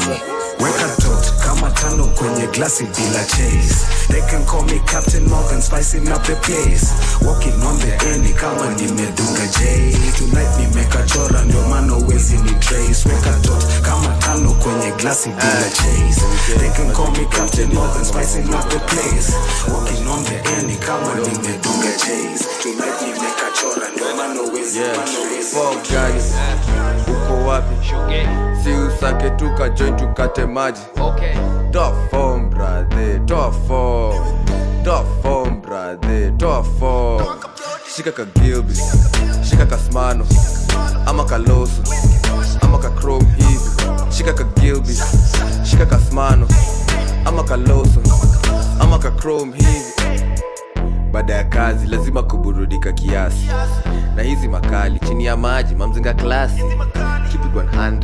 Weka tot kama tano kwenye glasi bila chase. They can call me captain morgan spicing up the place. Walking on the any kama nimedunga j tonight nimekachora ndio maana uwezi ni trace. Weka tot kama tano kwenye glasi bila chase. They can call me captain morgan spicing up the place. Walking on the any kama nimedunga j tonight nimekachora uko wapi? Si usake tuka join tukate maji. Okay. toa form brother. Toa form toa form brother. Toa form shika ka gilbis shika ka smano. Ama kaloso ama ka chrome hivi. Shika ka gilbis shika ka smano. Ama kaloso ama ka chrome hivi baada ya kazi lazima kuburudika kiasi. Na hizi makali chini ya maji mamzinga klasi. Keep it 100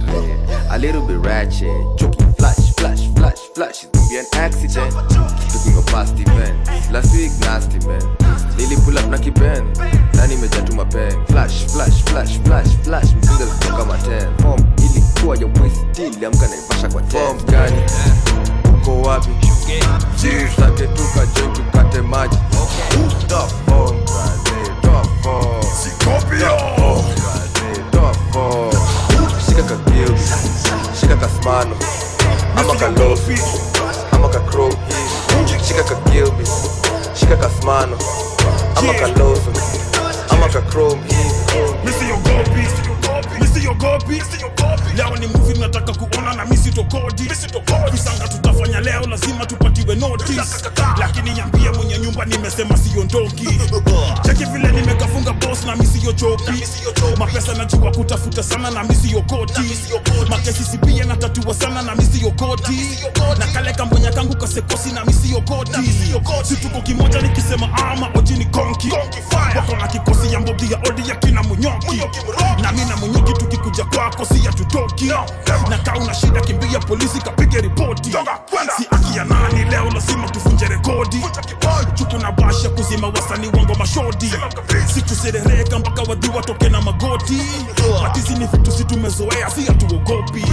a little bit ratchet. Choking flash flash flash flash. It's gonna be an accident. Looking a past event. Last week nasty man. Lili pull up na kipen. Na nimejatuma pen mzinga 10 form ilikuwa ya mwezi. Naivasha kwa 10 gani? Uko wapi Dziś takie tukać, dzięki katy macie Tough on, tough on Sikopia Tough on Sikaka Gil Sikaka Smano Amaka Lofi Amaka Crow Sikaka Gilby Sikaka Smano Amaka Lozo Amaka Chrome Missing your gold piece misiogopi leo ni muvi nataka kuona na misitokodi visanga tutafanya leo lazima tupatiwe notice. Lakini nyambie mwenye nyumba nimesema siondoki. Cheki vile nimekafunga bos na misiyochoki mapesa najua kutafuta sana na misiyokoti makesi sipie na tatua sana na misiyokoti na kale kambonya kangu kasekosi na misiyokoti si tuko kimoja nikisema ama ojini konki. Wako na kikosi ya mbogi ya odi ya kina munyoki na mi na munyoki tukikuja kwako si hatutoki na kaa una shida kimbia polisi kapige ripoti. Si aki ya nani leo lazima tuvunje rekodi. Chuku na basha kuzima wasanii wango mashodi. Sikuserereka mpaka wadhi watoke na magoti. Matizi ni vitu si tumezoea si hatuogopi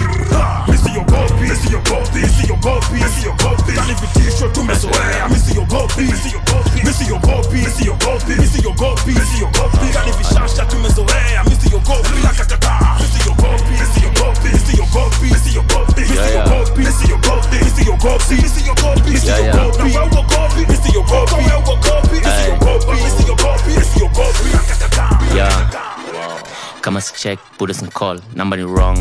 misiogopi misiogopi misiogopi misiogopi tani vitisho tumezoea. Misiogopi misiogopi misiogopi misiogopi misiogopi misiogopi si check buda sin call namba ni wrong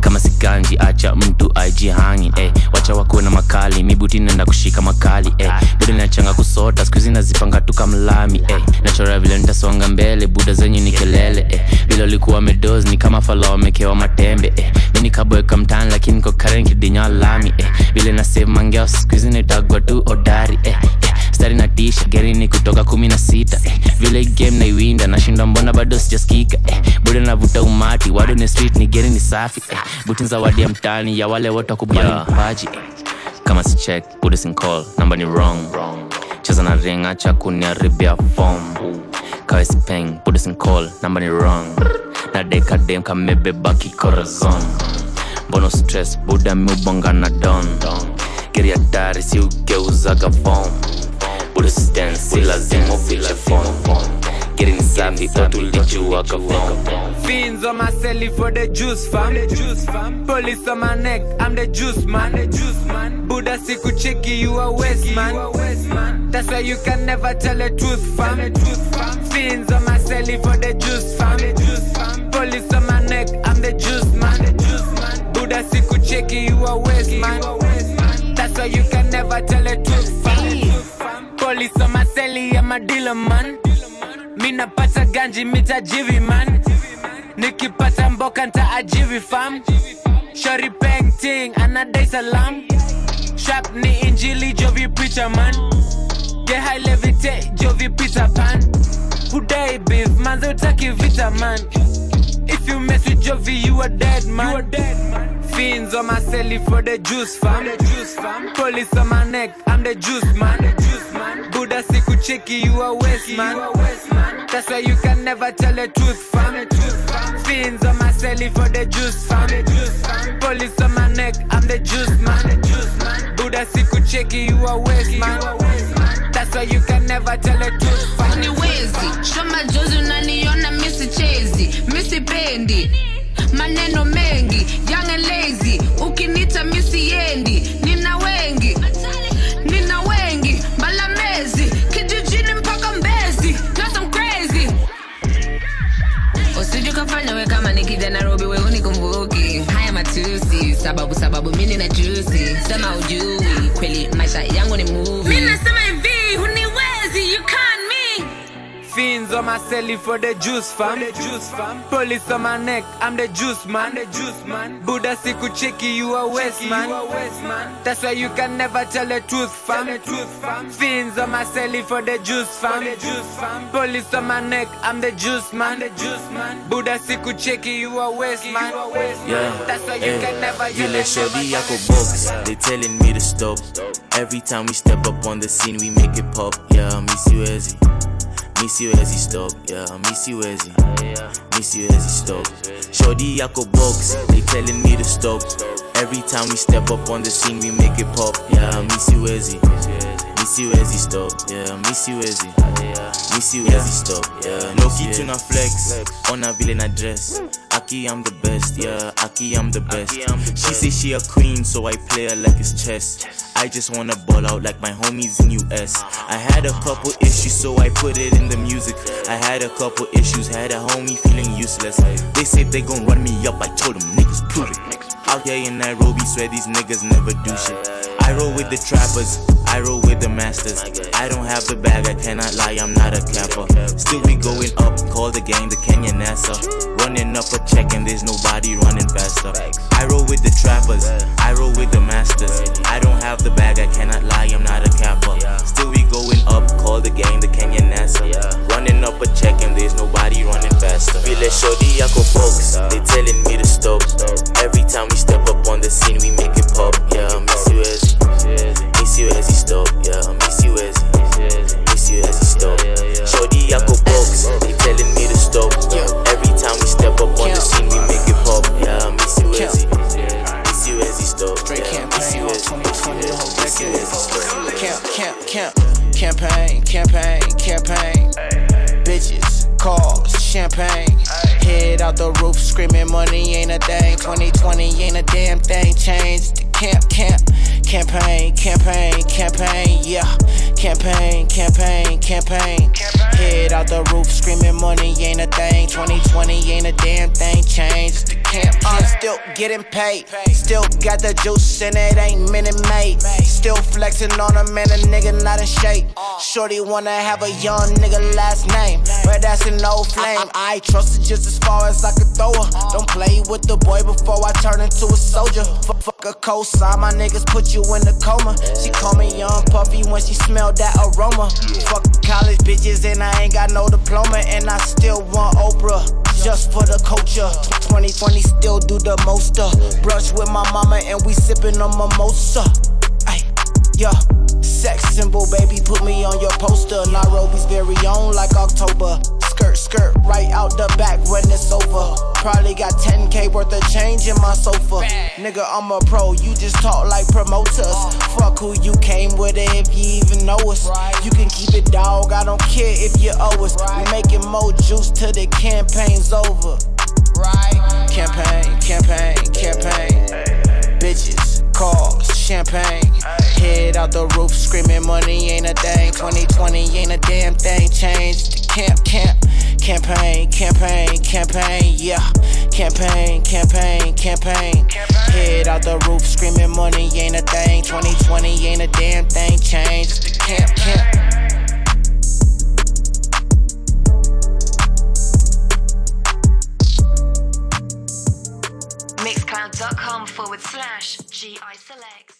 kama siganji acha mtu aijihangi eh. wacha wakuwe na makali mibuti nenda kushika makali eh. buda nachanga kusota skuizi nazipanga tuka mlami eh. nachora vile nitasonga mbele buda zenyu ni kelele eh. vile ulikuwa medos ni kama fala wamekewa matembe eh. mini kaboeka mtani lakini kokaren kidinya lami eh. vile nasave mangeo skuizi nitagwa tu odari eh. Stari na tisha geri ni kutoka kumi na sita eh. vile game naiwinda nashinda mbona bado sijaskika eh. buda navuta umati wado ni street ni geri ni safi eh. butin zawadi ya mtani ya wale wote wakubali mpaji eh. kama si check call namba ni wrong cheza na ring acha kuniharibia fom kawespeng call namba ni wrong na dekadem kamebeba kikorazon mbono stress buda miubonga na don geriatari si ugeuzaga fom budesisten si lazima ufiche fom geri ni safi otulijuaga fom Fiends on my celly for the juice fam. Police on my neck, I'm the juice man. Buddha siku cheki, you a waste man. That's why you can never tell the truth fam. Fiends on my celly for the juice fam. Police on my neck, I'm the juice man. Buddha siku cheki, you a waste man. That's why you can never tell. The truth fam. Police on my celly, I'm a dealer man. Mina pata ganji mitajivi man. Nikipata mboka ntaajiri fam. Shori painting anadai salam. Shap ni injili jovi preacher man. Get high levitate jovi peter pan. Hudai beef manze utaki vita man. If you mess with jovi you are dead man. You are dead man. Fiends on my celly for the juice fam. The juice fam police on my neck i'm the juice man the juice man buddha siku cheki you a waste man. That's why you can never tell the truth fam. Fiends on my celly for the juice fam. Police on my neck i'm the juice man. Buddha siku cheki you a waste man. That's why you can never tell the truth fam. Ni wezi shoma jozi unaniona misi chezi misi pendi. Maneno mengi young and lazy ukinita misi yendi. Nina nikija nairobi we unikumbuki. Haya matusi sababu sababu mimi na jusi sema ujui kweli maisha yangu ni movie Fiends on my celly for the juice fam. The juice fam. Police on my neck, I'm the juice man. The juice man. Buddha siku cheki, you a waste man. That's why you can never tell the truth fam. The truth fam. Fiends on my celly for the juice fam. The juice fam. Police on my neck, I'm the juice man. The juice man. Buddha siku cheki, you a waste man. Yeah, That's why you eh, can never. You vile shorty yako box they telling me to stop every time we step up on the scene we make it pop yeah miss you easy miss you easy stop yeah miss you easy miss you easy stop shorty yako box they telling me to stop. Every time we step up on the scene we make it pop yeah miss you easy miss you easy stop yeah miss you easy miss you easy stop yeah no kitu na flex ona vile na dress Aki, I'm the best, yeah. Aki, I'm the best. She say she a queen, so I play her like it's chess. I just wanna ball out like my homies in US. I had a couple issues, so I put it in the music. I had a couple issues, had a homie feeling useless. They said they gon' run me up, I told them niggas prove it. Out here in Nairobi, swear these niggas never do shit. I roll with the trappers, I roll with the masters. I don't have the bag, I cannot lie, I'm not a capper. Still we going up, call the gang the Kenya NASA. Running up a check and there's nobody running faster. I roll with the trappers, I roll with the masters. I don't have the bag, I cannot lie, I'm not a capper. Still we going up, call the gang the Kenya NASA. Running up a check and there's nobody running faster. Feel it shorty, I go box. They telling me to stop. Every time we step up on the scene, we make it pop. Yeah, miss you as Miss you as he stop. Yeah, miss you as Miss you as he stop. Shorty, Camp, camp, camp, campaign, campaign, campaign. Bitches, cars, champagne. Head out the roof, screaming money ain't a thing. 2020 ain't a damn thing. Change the camp, camp, campaign, campaign, campaign. Yeah, campaign, campaign, campaign. Head out the roof, screaming money ain't a thing. 2020 ain't a damn thing. Change the I'm still getting paid. Still got the juice and it ain't Minute Maid. Still flexing on a man, a nigga not in shape. Uh. Shorty wanna have a young nigga last name, but that's an old flame. I, I trust it just as far as I could throw her. Don't play with the boy before I turn into a soldier. Fuck, fuck a cosign, my niggas put you in a coma. She call me young puffy when she smelled that aroma. Fuck college bitches and I ain't got no diploma, and I still want Oprah just for the culture. 2020 still do the most. Uh. Brush with my mama and we sippin' on mimosa. Yeah. sex symbol, baby. Put me on your poster. Nairobi's very own, like October. Skirt, skirt, right out the back when it's over. Probably got 10k worth of change in my sofa. Nigga, I'm a pro, you just talk like promoters. Fuck who you came with it if you even know us. You can keep it, dog, I don't care if you owe us. We making more juice till the campaign's over. Right? Campaign, campaign, campaign. Bitches, cars, champagne. Head out the roof, screaming money ain't a thing. 2020 ain't a damn thing. Changed. Camp, camp, campaign, campaign, campaign. Yeah, campaign, campaign, campaign. Head out the roof, screaming money ain't a thing. 2020 ain't a damn thing. Changed. Camp, camp. Mixcloud.com forward slash GI Selects.